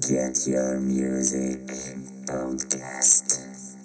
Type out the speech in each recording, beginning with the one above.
Get Your Music Podcast.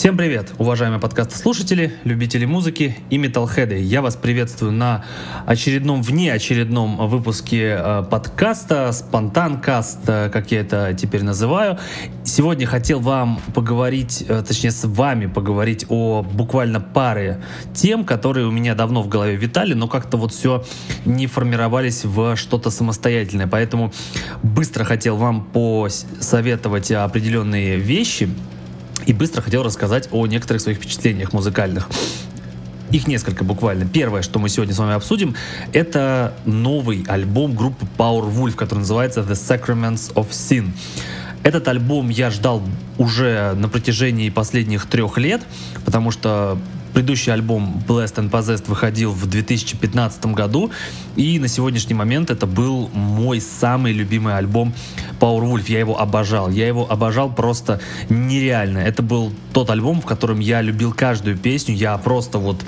Всем привет, уважаемые подкаст-слушатели, любители музыки и металлхеды. Я вас приветствую на очередном, внеочередном выпуске э, подкаста, спонтанкаст, э, как я это теперь называю. Сегодня хотел вам поговорить, э, точнее с вами поговорить о буквально паре тем, которые у меня давно в голове витали, но как-то вот все не формировались в что-то самостоятельное. Поэтому быстро хотел вам посоветовать определенные вещи, и быстро хотел рассказать о некоторых своих впечатлениях музыкальных. Их несколько буквально. Первое, что мы сегодня с вами обсудим, это новый альбом группы Power Wolf, который называется The Sacraments of Sin. Этот альбом я ждал уже на протяжении последних трех лет, потому что Предыдущий альбом Blessed and Possessed выходил в 2015 году, и на сегодняшний момент это был мой самый любимый альбом Powerwolf. Я его обожал. Я его обожал просто нереально. Это был тот альбом, в котором я любил каждую песню. Я просто вот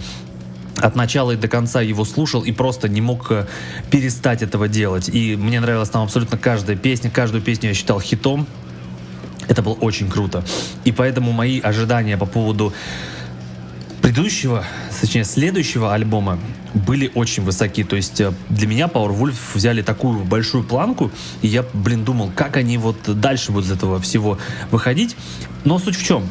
от начала и до конца его слушал и просто не мог э, перестать этого делать. И мне нравилась там абсолютно каждая песня. Каждую песню я считал хитом. Это было очень круто. И поэтому мои ожидания по поводу предыдущего, точнее, следующего альбома были очень высоки. То есть э, для меня Powerwolf взяли такую большую планку, и я, блин, думал, как они вот дальше будут из этого всего выходить. Но суть в чем?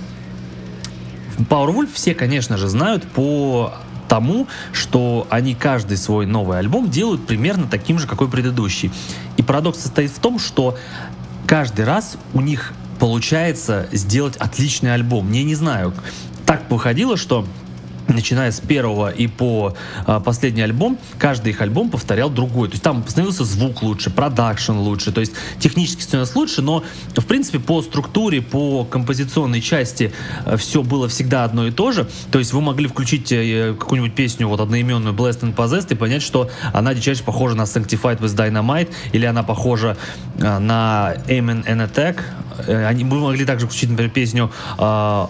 Powerwolf все, конечно же, знают по тому, что они каждый свой новый альбом делают примерно таким же, какой предыдущий. И парадокс состоит в том, что каждый раз у них получается сделать отличный альбом. Я не знаю, так выходило, что начиная с первого и по а, последний альбом, каждый их альбом повторял другой. То есть там становился звук лучше, продакшн лучше, то есть технически становилось лучше, но в принципе по структуре, по композиционной части а, все было всегда одно и то же. То есть вы могли включить э, какую-нибудь песню вот одноименную Blessed and Possessed и понять, что она дичайше похожа на Sanctified with Dynamite или она похожа на Aim and Attack. Э, они, мы могли также включить, например, песню а,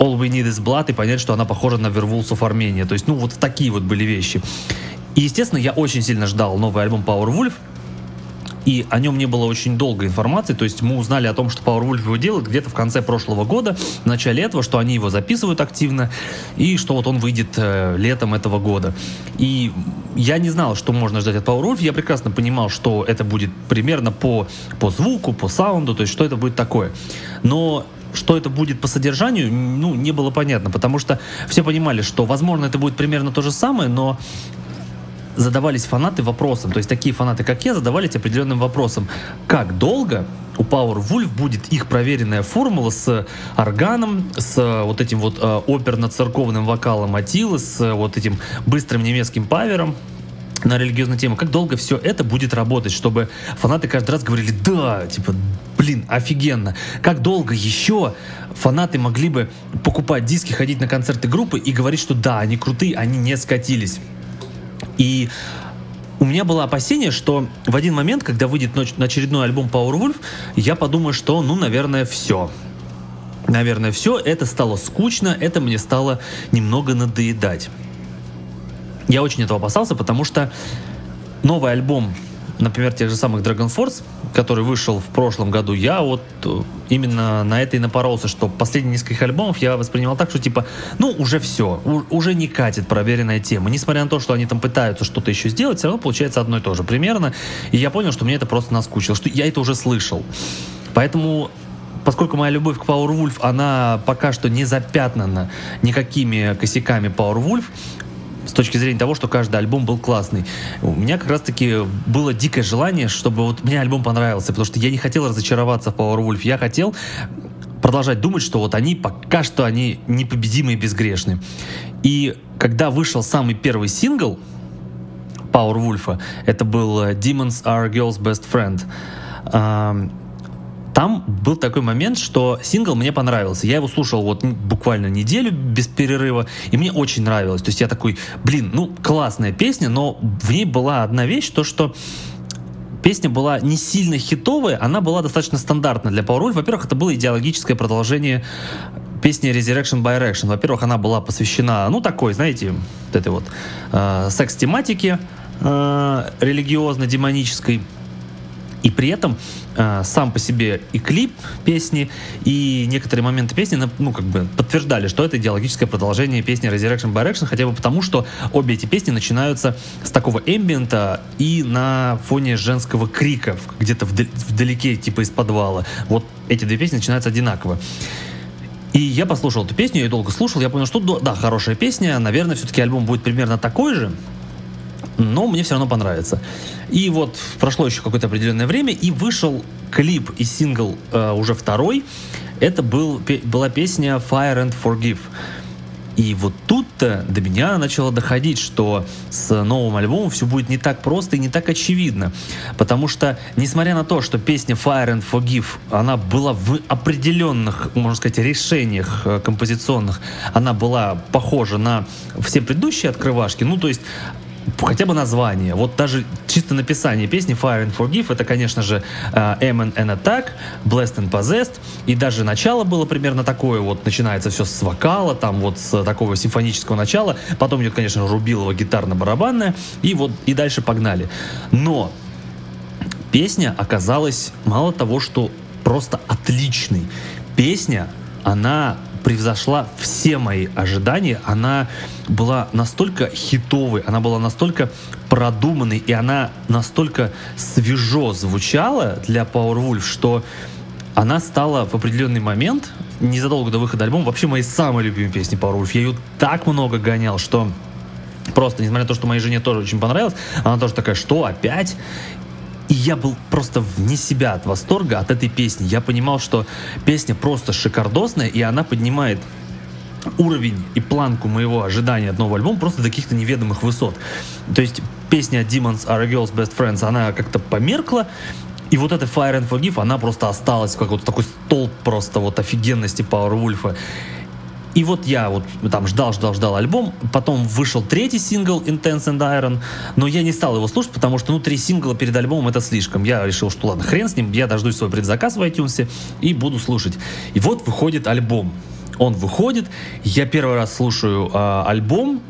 All We Need Is Blood и понять, что она похожа на Werewolves of Armenia. То есть, ну, вот такие вот были вещи. И, естественно, я очень сильно ждал новый альбом Power Wolf, и о нем не было очень долго информации, то есть мы узнали о том, что Powerwolf его делает где-то в конце прошлого года, в начале этого, что они его записывают активно, и что вот он выйдет э, летом этого года. И я не знал, что можно ждать от Powerwolf, я прекрасно понимал, что это будет примерно по, по звуку, по саунду, то есть что это будет такое. Но что это будет по содержанию, ну, не было понятно, потому что все понимали, что, возможно, это будет примерно то же самое, но задавались фанаты вопросом, то есть такие фанаты, как я, задавались определенным вопросом, как долго у Power Wolf будет их проверенная формула с органом, с вот этим вот э, оперно-церковным вокалом Атилы, с вот этим быстрым немецким павером, на религиозную тему, как долго все это будет работать, чтобы фанаты каждый раз говорили, да, типа, блин, офигенно. Как долго еще фанаты могли бы покупать диски, ходить на концерты группы и говорить, что да, они крутые, они не скатились. И у меня было опасение, что в один момент, когда выйдет на очередной альбом Powerwolf, я подумаю, что, ну, наверное, все. Наверное, все. Это стало скучно, это мне стало немного надоедать. Я очень этого опасался, потому что новый альбом, например, тех же самых Dragon Force, который вышел в прошлом году, я вот э, именно на это и напоролся, что последние несколько альбомов я воспринимал так, что типа, ну, уже все, уже не катит проверенная тема. Несмотря на то, что они там пытаются что-то еще сделать, все равно получается одно и то же примерно. И я понял, что мне это просто наскучило, что я это уже слышал. Поэтому поскольку моя любовь к Powerwolf, она пока что не запятнана никакими косяками Powerwolf, с точки зрения того, что каждый альбом был классный. У меня как раз-таки было дикое желание, чтобы вот мне альбом понравился, потому что я не хотел разочароваться в Powerwolf, я хотел продолжать думать, что вот они пока что они непобедимые и безгрешны. И когда вышел самый первый сингл Power Wolf, это был Demons Are Girls Best Friend, там был такой момент, что сингл мне понравился. Я его слушал вот буквально неделю без перерыва, и мне очень нравилось. То есть я такой, блин, ну классная песня, но в ней была одна вещь, то что песня была не сильно хитовая, она была достаточно стандартная для Power. Во-первых, это было идеологическое продолжение песни Resurrection by Erection. Во-первых, она была посвящена, ну, такой, знаете, вот этой вот э, секс-тематике э, религиозно-демонической. И при этом э, сам по себе и клип песни, и некоторые моменты песни, ну, как бы подтверждали, что это идеологическое продолжение песни Resurrection by Erection, хотя бы потому, что обе эти песни начинаются с такого эмбиента и на фоне женского крика где-то вдалеке, типа из подвала. Вот эти две песни начинаются одинаково. И я послушал эту песню, я долго слушал, я понял, что да, хорошая песня, наверное, все-таки альбом будет примерно такой же, но мне все равно понравится. И вот прошло еще какое-то определенное время, и вышел клип и сингл э, уже второй. Это был, была песня Fire and Forgive. И вот тут-то до меня начало доходить, что с новым альбомом все будет не так просто и не так очевидно. Потому что, несмотря на то, что песня Fire and Forgive, она была в определенных, можно сказать, решениях э, композиционных, она была похожа на все предыдущие открывашки, ну, то есть хотя бы название. Вот даже чисто написание песни Fire and Forgive, это, конечно же, Aim and Attack, Blessed and Possessed, и даже начало было примерно такое, вот начинается все с вокала, там вот с такого симфонического начала, потом идет, конечно, рубилово гитарно-барабанная, и вот и дальше погнали. Но песня оказалась мало того, что просто отличной. Песня, она превзошла все мои ожидания. Она была настолько хитовой, она была настолько продуманной, и она настолько свежо звучала для Powerwolf, что она стала в определенный момент, незадолго до выхода альбома, вообще моей самой любимой песни Powerwolf. Я ее так много гонял, что просто, несмотря на то, что моей жене тоже очень понравилось, она тоже такая, что, опять? И я был просто вне себя от восторга от этой песни. Я понимал, что песня просто шикардосная, и она поднимает уровень и планку моего ожидания от нового альбома просто до каких-то неведомых высот. То есть песня Demons Are a Girl's Best Friends, она как-то померкла, и вот эта Fire and Forgive, она просто осталась как вот такой столб просто вот офигенности Powerwolf. И вот я вот там ждал, ждал, ждал альбом, потом вышел третий сингл Intense and Iron, но я не стал его слушать, потому что, ну, три сингла перед альбомом это слишком. Я решил, что ладно, хрен с ним, я дождусь свой предзаказ в iTunes и буду слушать. И вот выходит альбом. Он выходит, я первый раз слушаю э, альбом,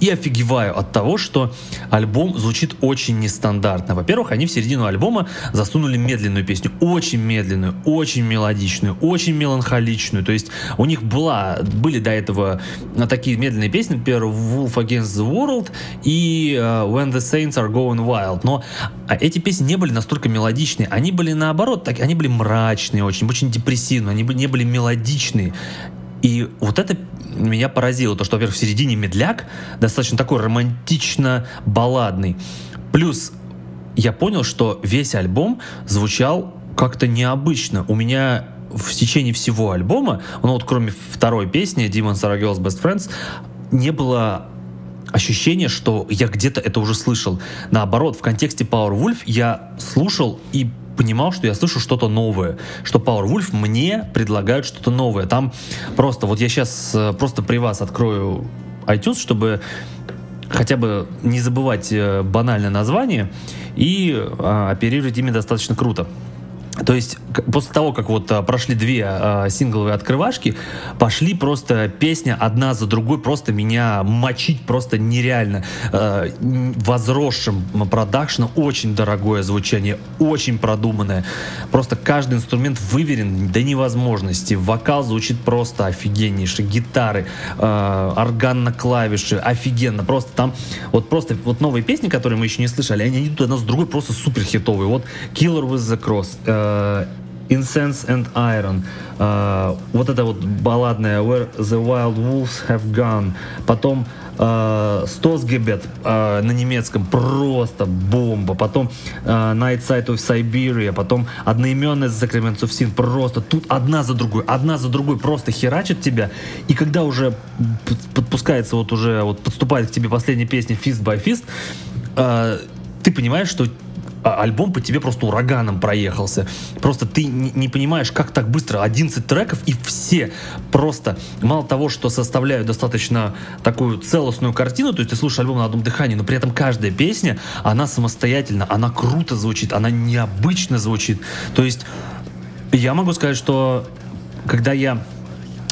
и офигеваю от того, что альбом звучит очень нестандартно. Во-первых, они в середину альбома засунули медленную песню, очень медленную, очень мелодичную, очень меланхоличную. То есть у них была, были до этого такие медленные песни, например, Wolf Against the World и uh, When the Saints Are Going Wild. Но а, эти песни не были настолько мелодичные, они были наоборот, так, они были мрачные очень, очень депрессивные, они не были мелодичные. И вот это меня поразило, то, что, во-первых, в середине медляк, достаточно такой романтично-балладный. Плюс я понял, что весь альбом звучал как-то необычно. У меня в течение всего альбома, ну вот кроме второй песни Demons Are Girls Best Friends, не было ощущения, что я где-то это уже слышал. Наоборот, в контексте Power Wolf я слушал и понимал, что я слышу что-то новое, что Powerwolf мне предлагают что-то новое. Там просто, вот я сейчас э, просто при вас открою iTunes, чтобы хотя бы не забывать э, банальное название и а, оперировать ими достаточно круто. То есть после того, как вот а, прошли две а, сингловые открывашки, пошли просто песня одна за другой, просто меня мочить просто нереально. А, возросшим продакшном, очень дорогое звучание, очень продуманное. Просто каждый инструмент выверен до невозможности. Вокал звучит просто офигеннейше, гитары, а, орган на клавиши, офигенно. Просто там вот просто вот новые песни, которые мы еще не слышали, они идут одна с другой просто супер хитовые. Вот Killer with the Cross, uh, Incense and Iron, uh, вот это вот балладная Where the Wild Wolves Have Gone, потом э, Гебет э, на немецком просто бомба. Потом э, Night Side of Siberia, потом одноименная Sacraments of Sin, просто тут одна за другой, одна за другой просто херачит тебя. И когда уже подпускается вот уже, вот подступает к тебе последняя песня Fist by Fist, э, ты понимаешь, что альбом по тебе просто ураганом проехался. Просто ты не, не понимаешь, как так быстро. 11 треков и все просто, мало того, что составляют достаточно такую целостную картину, то есть ты слушаешь альбом на одном дыхании, но при этом каждая песня, она самостоятельно, она круто звучит, она необычно звучит. То есть я могу сказать, что когда я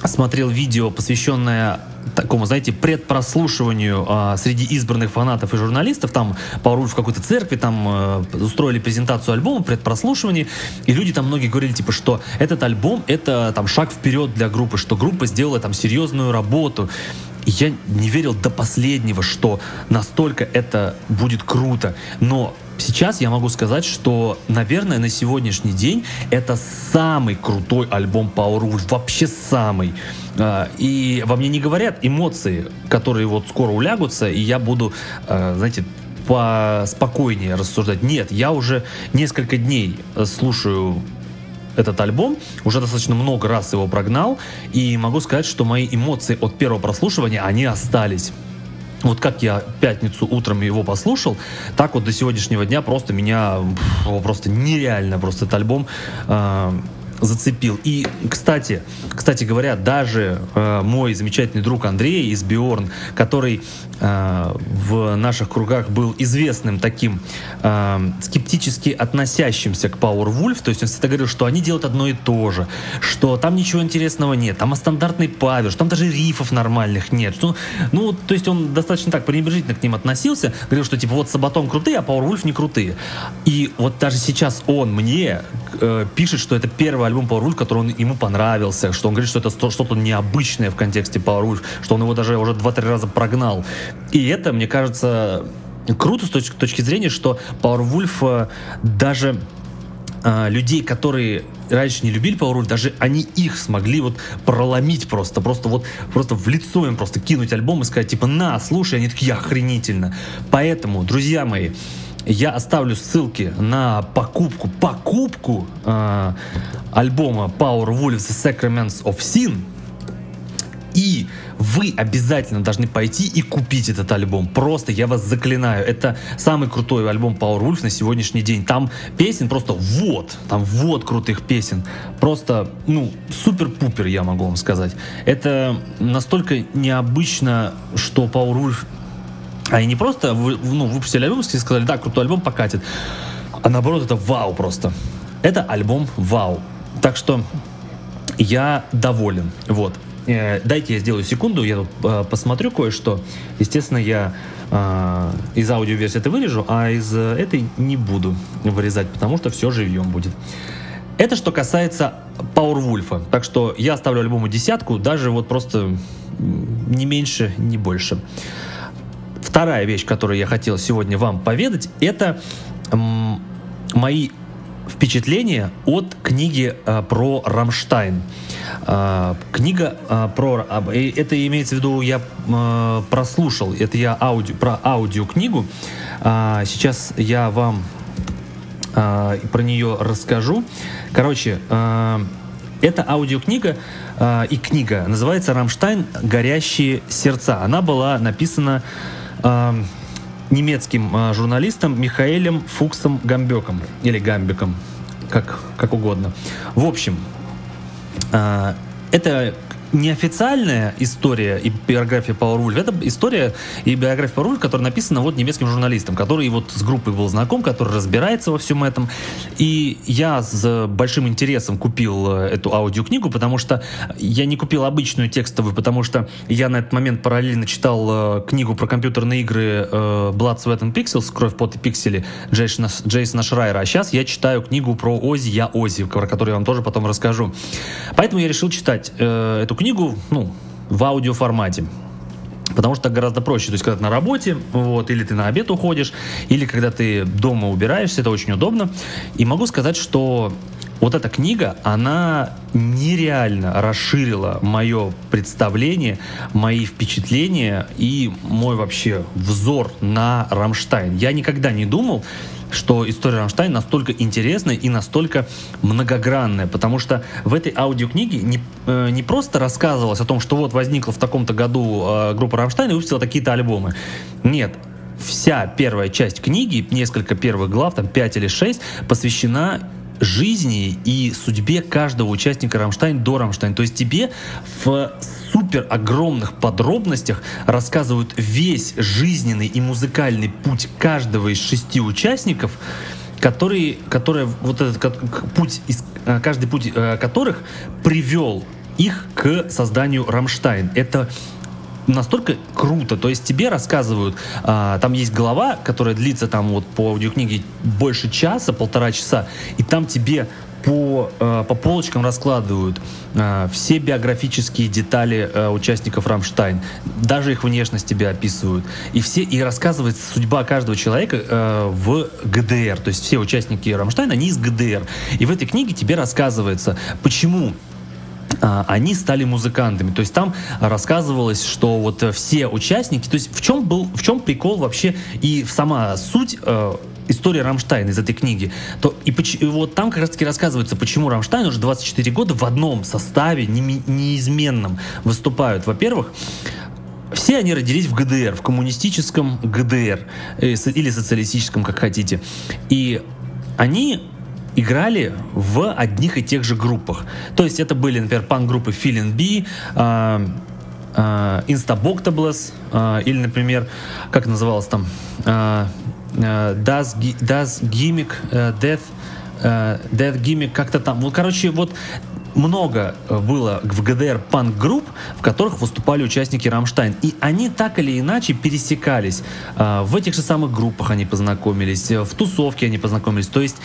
смотрел видео, посвященное такому, знаете, предпрослушиванию а, среди избранных фанатов и журналистов. Там Пауруль в какой-то церкви, там а, устроили презентацию альбома, предпрослушивание, и люди там многие говорили, типа, что этот альбом — это там шаг вперед для группы, что группа сделала там серьезную работу. И я не верил до последнего, что настолько это будет круто. Но сейчас я могу сказать, что, наверное, на сегодняшний день это самый крутой альбом Powerwolf, вообще самый. А, и во мне не говорят эмоции, которые вот скоро улягутся, и я буду, а, знаете, поспокойнее рассуждать. Нет, я уже несколько дней слушаю этот альбом, уже достаточно много раз его прогнал, и могу сказать, что мои эмоции от первого прослушивания, они остались. Вот как я пятницу утром его послушал, так вот до сегодняшнего дня просто меня просто нереально просто этот альбом э, зацепил. И, кстати, кстати говоря, даже э, мой замечательный друг Андрей из Биорн, который э, в наших кругах был известным таким э, скептически относящимся к Powerwolf, то есть он всегда говорил, что они делают одно и то же, что там ничего интересного нет, там стандартный что там даже рифов нормальных нет. Что, ну, то есть он достаточно так пренебрежительно к ним относился, говорил, что типа вот Сабатон крутые, а Powerwolf не крутые. И вот даже сейчас он мне э, пишет, что это первый альбом Powerwolf, который он, ему понравился, что он говорит, что это что-то необычное в контексте Powerwolf, что он его даже уже два-три раза прогнал. И это, мне кажется, круто с точки, точки зрения, что Powerwolf э, даже э, людей, которые раньше не любили Powerwolf, даже они их смогли вот проломить просто, просто вот просто в лицо им просто кинуть альбом и сказать типа на, слушай, они такие охренительно. Поэтому, друзья мои, я оставлю ссылки на покупку, покупку э, альбома Power Wolves The Sacraments of Sin. И вы обязательно должны пойти и купить этот альбом. Просто я вас заклинаю. Это самый крутой альбом Power Wolf на сегодняшний день. Там песен просто вот. Там вот крутых песен. Просто, ну, супер-пупер, я могу вам сказать. Это настолько необычно, что Power Wolf они не просто ну, выпустили альбом и сказали, да, крутой альбом покатит, а наоборот, это вау просто. Это альбом вау. Так что я доволен. Вот. Э, дайте я сделаю секунду, я тут э, посмотрю кое-что. Естественно, я э, из аудиоверсии это вырежу, а из этой не буду вырезать, потому что все живьем будет. Это что касается Powerwolf. Так что я оставлю альбому десятку, даже вот просто не меньше, не больше. Вторая вещь, которую я хотел сегодня вам поведать, это мои впечатления от книги э, про Рамштайн. Э, книга э, про... Э, это имеется в виду, я э, прослушал, это я аудио, про аудиокнигу. Э, сейчас я вам э, про нее расскажу. Короче, э, эта аудиокнига э, и книга называется «Rammstein. Горящие сердца». Она была написана немецким э, журналистом Михаэлем Фуксом Гамбеком или Гамбеком, как, как угодно. В общем, э, это неофициальная история и биография Пауэрвульфа, это история и биография Пауэрвульфа, которая написана вот немецким журналистом, который вот с группой был знаком, который разбирается во всем этом. И я с большим интересом купил э, эту аудиокнигу, потому что я не купил обычную текстовую, потому что я на этот момент параллельно читал э, книгу про компьютерные игры э, Blood, Sweat and Pixels, Кровь, пот и пиксели Джейсона, Джейсона Шрайера. А сейчас я читаю книгу про Ози, я Ози, про которую я вам тоже потом расскажу. Поэтому я решил читать эту книгу, ну, в аудиоформате. Потому что так гораздо проще. То есть, когда ты на работе, вот, или ты на обед уходишь, или когда ты дома убираешься, это очень удобно. И могу сказать, что вот эта книга, она нереально расширила мое представление, мои впечатления и мой вообще взор на Рамштайн. Я никогда не думал, что история Рамштайн настолько интересная и настолько многогранная, потому что в этой аудиокниге не, э, не просто рассказывалось о том, что вот возникла в таком-то году э, группа Рамштайн и выпустила такие-то альбомы. Нет, вся первая часть книги, несколько первых глав, там 5 или 6, посвящена жизни и судьбе каждого участника Рамштайн до Рамштайн. То есть тебе в супер огромных подробностях рассказывают весь жизненный и музыкальный путь каждого из шести участников, который, который вот этот путь, из, э, каждый путь э, которых привел их к созданию Рамштайн. Это настолько круто. То есть тебе рассказывают, а, там есть глава, которая длится там вот по аудиокниге больше часа, полтора часа, и там тебе по, э, по полочкам раскладывают э, все биографические детали э, участников Рамштайн, даже их внешность тебе описывают. И, все, и рассказывается судьба каждого человека в ГДР. То есть все участники Рамштайн, они из ГДР. И в этой книге тебе рассказывается, почему они стали музыкантами. То есть там рассказывалось, что вот все участники, то есть в чем был, в чем прикол вообще и сама суть история Рамштайн из этой книги, то и, и вот там как раз таки рассказывается, почему Рамштайн уже 24 года в одном составе не, неизменном выступают. Во-первых, все они родились в ГДР, в коммунистическом ГДР э, или социалистическом, как хотите. И они играли в одних и тех же группах. То есть это были, например, панк-группы Feeling B, э, Instaboctables, э, или, например, как называлось там, э, Das, das Gimmick, Death, Death Gimmick, как-то там. Вот, короче, вот много э, было в ГДР панк-групп, в которых выступали участники Рамштайн. И они так или иначе пересекались. А, в этих же самых группах они познакомились, э, в тусовке они познакомились. То есть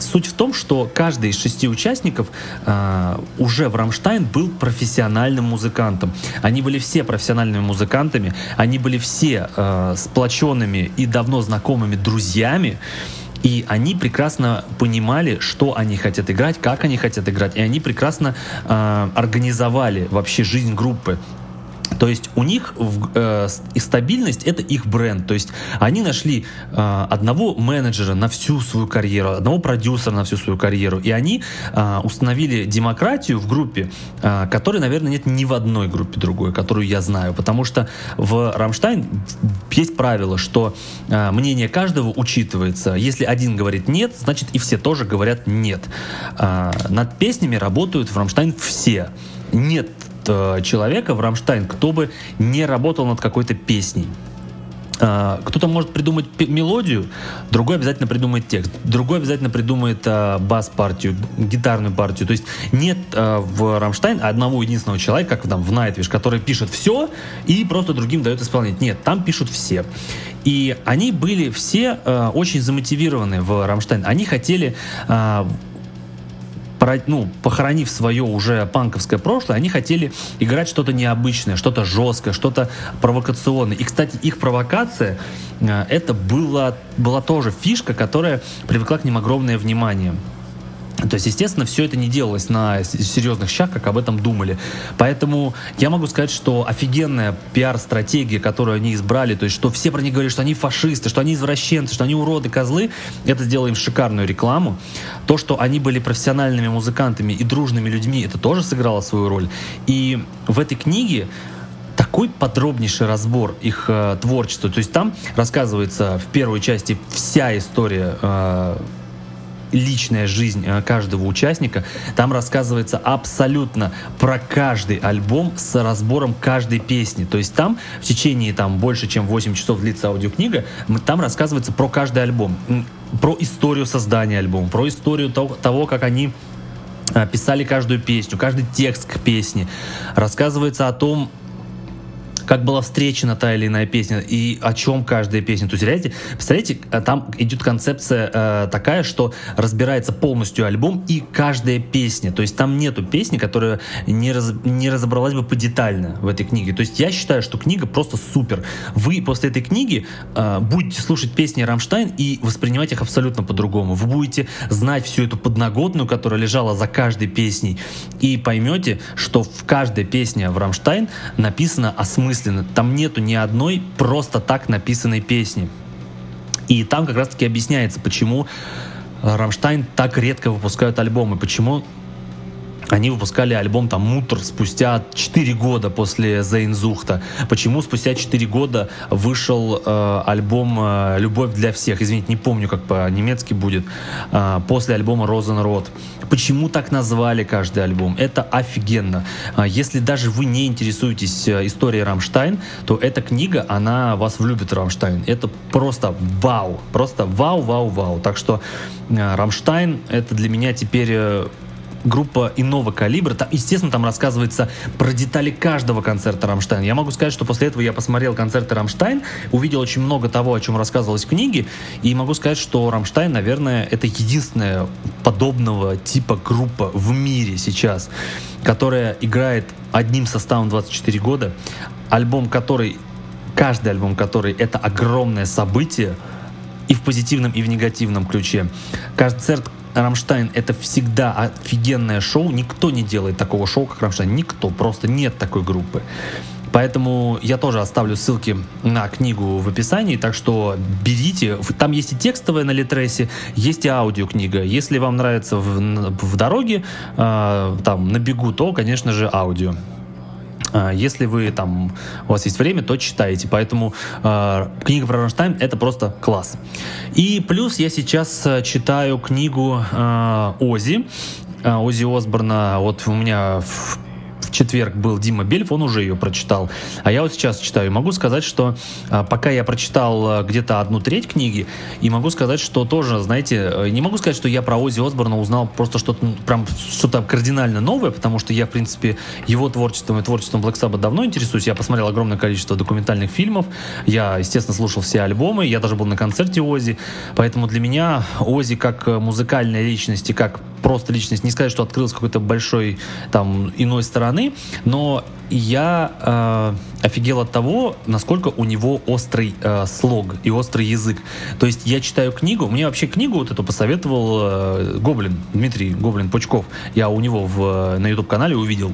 суть в том, что каждый из шести участников а, уже в Рамштайн был профессиональным музыкантом. Они были все профессиональными музыкантами, они были все э, сплоченными и давно знакомыми друзьями. И они прекрасно понимали, что они хотят играть, как они хотят играть. И они прекрасно э, организовали вообще жизнь группы. То есть у них в, э, стабильность это их бренд. То есть они нашли э, одного менеджера на всю свою карьеру, одного продюсера на всю свою карьеру, и они э, установили демократию в группе, э, которой, наверное, нет ни в одной группе другой, которую я знаю, потому что в Рамштайн есть правило, что э, мнение каждого учитывается. Если один говорит нет, значит и все тоже говорят нет. Э, над песнями работают в Рамштайн все. Нет э, человека в Рамштайн, кто бы не работал над какой-то песней. Э, кто-то может придумать мелодию, другой обязательно придумает текст, другой обязательно придумает э, бас-партию, гитарную партию. То есть нет э, в Рамштайн одного единственного человека, как там в Nightwish, который пишет все и просто другим дает исполнять. Нет, там пишут все. И они были все очень замотивированы в Рамштайн. Они хотели ну, похоронив свое уже панковское прошлое, они хотели играть что-то необычное, что-то жесткое, что-то провокационное. И, кстати, их провокация э, это была, была тоже фишка, которая привлекла к ним огромное внимание. То есть, естественно, все это не делалось на серьезных щах, как об этом думали. Поэтому я могу сказать, что офигенная пиар-стратегия, которую они избрали, то есть, что все про них говорят, что они фашисты, что они извращенцы, что они уроды, козлы, это сделало им шикарную рекламу. То, что они были профессиональными музыкантами и дружными людьми, это тоже сыграло свою роль. И в этой книге такой подробнейший разбор их э, творчества. То есть там рассказывается в первой части вся история э, личная жизнь э, каждого участника. Там рассказывается абсолютно про каждый альбом с разбором каждой песни. То есть там в течение там больше чем 8 часов длится аудиокнига, там рассказывается про каждый альбом, про историю создания альбома, про историю того, того как они э, писали каждую песню, каждый текст к песне. Рассказывается о том, как была встречена та или иная песня и о чем каждая песня. То есть, реально, представляете, э, там идет концепция э, такая, что разбирается полностью альбом и каждая песня. То есть там нету песни, которая не, раз, не разобралась бы подетально в этой книге. То есть я считаю, что книга просто супер. Вы после этой книги э, будете слушать песни Рамштайн и воспринимать их абсолютно по-другому. Вы будете знать всю эту подноготную, которая лежала за каждой песней, и поймете, что в каждой песне в Рамштайн написано осмысленно. Там нету ни одной просто так написанной песни. И там как раз-таки объясняется, почему Рамштайн так редко выпускают альбомы, почему они выпускали альбом там «Mutter» спустя 4 года после «Sehnsucht а». Почему спустя 4 года вышел э, альбом э, «Любовь для всех»? Извините, не помню, как по-немецки будет. Э, после альбома «Rosenrot». Почему так назвали каждый альбом? Это офигенно. Э, если даже вы не интересуетесь э, историей Рамштайн, то эта книга, она вас влюбит в Рамштайн. Это просто вау. Просто вау, вау, вау. Так что э, Рамштайн это для меня теперь э, группа иного калибра. Там, естественно, там рассказывается про детали каждого концерта Рамштайн. Я могу сказать, что после этого я посмотрел концерты Рамштайн, увидел очень много того, о чем рассказывалось в книге, и могу сказать, что Рамштайн, наверное, это единственная подобного типа группа в мире сейчас, которая играет одним составом 24 года, альбом который, каждый альбом который это огромное событие, и в позитивном, и в негативном ключе. Концерт Рамштайн это всегда офигенное шоу. Никто не делает такого шоу, как Рамштайн. Никто. Просто нет такой группы. Поэтому я тоже оставлю ссылки на книгу в описании, так что берите. Там есть и текстовая на Литресе, есть и аудиокнига. Если вам нравится в, в дороге, э, там, на бегу, то, конечно же, аудио. А, если вы там, у вас есть время, то читаете. Поэтому э, книга про Рамштайн это просто класс. И плюс я сейчас э, читаю книгу э, Ози. Ози Осборна. Вот у меня в четверг был Дима Бельф, он уже ее прочитал. А я вот сейчас читаю. Могу сказать, что а, пока я прочитал а, где-то одну треть книги, и могу сказать, что тоже, знаете, э, не могу сказать, что я про Ози Осборна узнал просто что-то, прям что-то кардинально новое, потому что я, в принципе, его творчеством и творчеством Black Sabbath давно интересуюсь. Я посмотрел огромное количество документальных фильмов, я, естественно, слушал все альбомы, я даже был на концерте Ози, поэтому для меня Ози как э, музыкальная личность и как просто личность, не сказать, что открылась какой-то большой там иной стороны, но я э, офигел от того, насколько у него острый э, слог и острый язык. То есть я читаю книгу, мне вообще книгу вот эту посоветовал э, Гоблин, Дмитрий Гоблин Пучков. Я у него в, на YouTube-канале увидел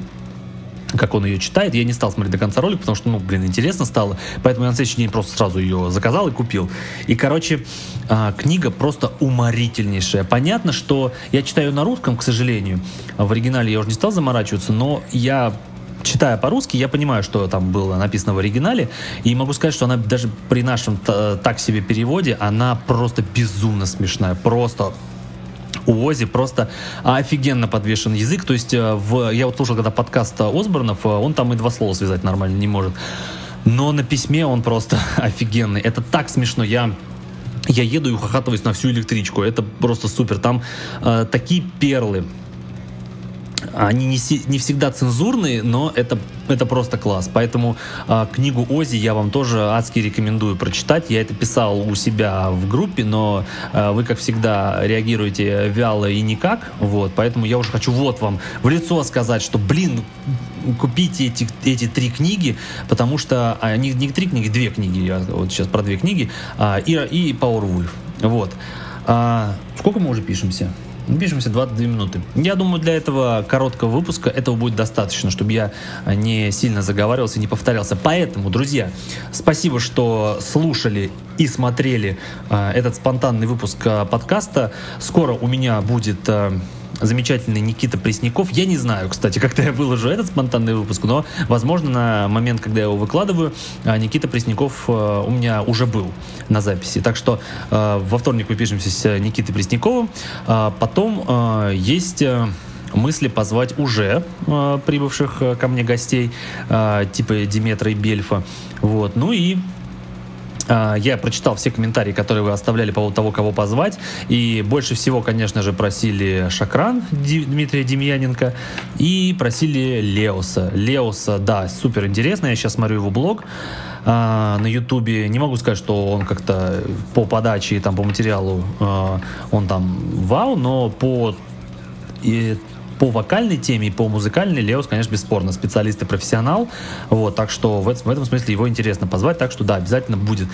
как он ее читает. Я не стал смотреть до конца ролик, потому что, ну, блин, интересно стало. Поэтому я на следующий день просто сразу ее заказал и купил. И, короче, а, книга просто уморительнейшая. Понятно, что я читаю на русском, к сожалению. В оригинале я уже не стал заморачиваться, но я читая по-русски, я понимаю, что там было написано в оригинале, и могу сказать, что она даже при нашем так себе переводе, она просто безумно смешная, просто у Ози просто офигенно подвешен язык. То есть э, в, я вот слушал когда подкаст Осборнов, э, он там и два слова связать нормально не может. Но на письме он просто офигенный. Это так смешно. Я я еду и ухахатываюсь на всю электричку. Это просто супер. Там э, такие перлы они не, не всегда цензурные, но это, это просто класс. Поэтому э, книгу Ози я вам тоже адски рекомендую прочитать. Я это писал у себя в группе, но э, вы, как всегда, реагируете вяло и никак. Вот, поэтому я уже хочу вот вам в лицо сказать, что, блин, купите эти, эти три книги, потому что а, не, не три книги, две книги, я вот сейчас про две книги, а, и, и Powerwolf. Вот. А, сколько мы уже пишемся? Пишемся 22 минуты. Я думаю, для этого короткого выпуска этого будет достаточно, чтобы я не сильно заговаривался, не повторялся. Поэтому, друзья, спасибо, что слушали и смотрели э, этот спонтанный выпуск э, подкаста. Скоро у меня будет... Э, замечательный Никита Пресняков. Я не знаю, кстати, когда я выложу этот спонтанный выпуск, но, возможно, на момент, когда я его выкладываю, а, Никита Пресняков э, у меня уже был на записи. Так что э, во вторник мы пишемся с Никитой Пресняковым. А, потом э, есть мысли позвать уже э, прибывших ко мне гостей, э, типа Диметра и Бельфа. Вот. Ну и я прочитал все комментарии, которые вы оставляли по поводу того, кого позвать. И больше всего, конечно же, просили Шакран Дмитрия Демьяненко и просили Леоса. Леоса, да, супер интересно. Я сейчас смотрю его блог а, на Ютубе. Не могу сказать, что он как-то по подаче и там по материалу а, он там вау, но по по вокальной теме и по музыкальной Леос, конечно, бесспорно специалист и профессионал. Вот, так что в в этом смысле его интересно позвать, так что да, обязательно будет.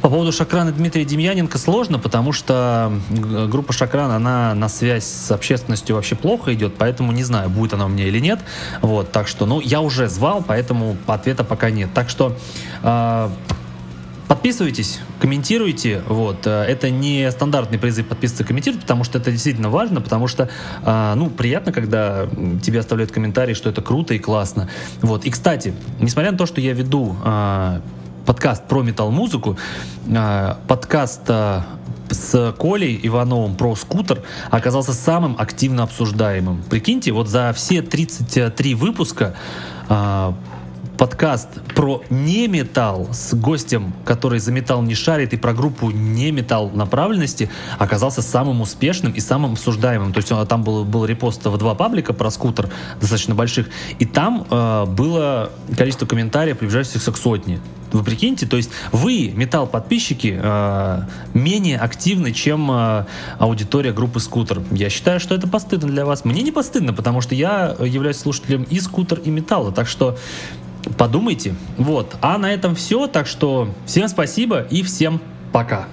По поводу Шакрана Дмитрия Демьяненко сложно, потому что группа Шакран, она на связь с общественностью вообще плохо идет, поэтому не знаю, будет она у меня или нет. Вот, так что, ну, я уже звал, поэтому ответа пока нет. Так что э, Подписывайтесь, комментируйте. Вот. Э, это не стандартный призыв подписываться и комментировать, потому что это действительно важно, потому что а, ну, приятно, когда тебе оставляют комментарии, что это круто и классно. Вот. И, кстати, несмотря на то, что я веду а, подкаст про метал-музыку, подкаст с Колей Ивановым про скутер оказался самым активно обсуждаемым. Прикиньте, вот за все 33 выпуска подкаст про не металл с гостем, который за металл не шарит, и про группу не металл направленности оказался самым успешным и самым обсуждаемым. То есть он, там был, был репост в два паблика про скутер, достаточно больших, и там э, было количество комментариев, приближающихся к сотне. Вы прикиньте, то есть вы, металл-подписчики, э, менее активны, чем э, аудитория группы Скутер. Я считаю, что это постыдно для вас. Мне не постыдно, потому что я являюсь слушателем и Скутер, и Металла. Так что подумайте. Вот. А на этом все. Так что всем спасибо и всем пока.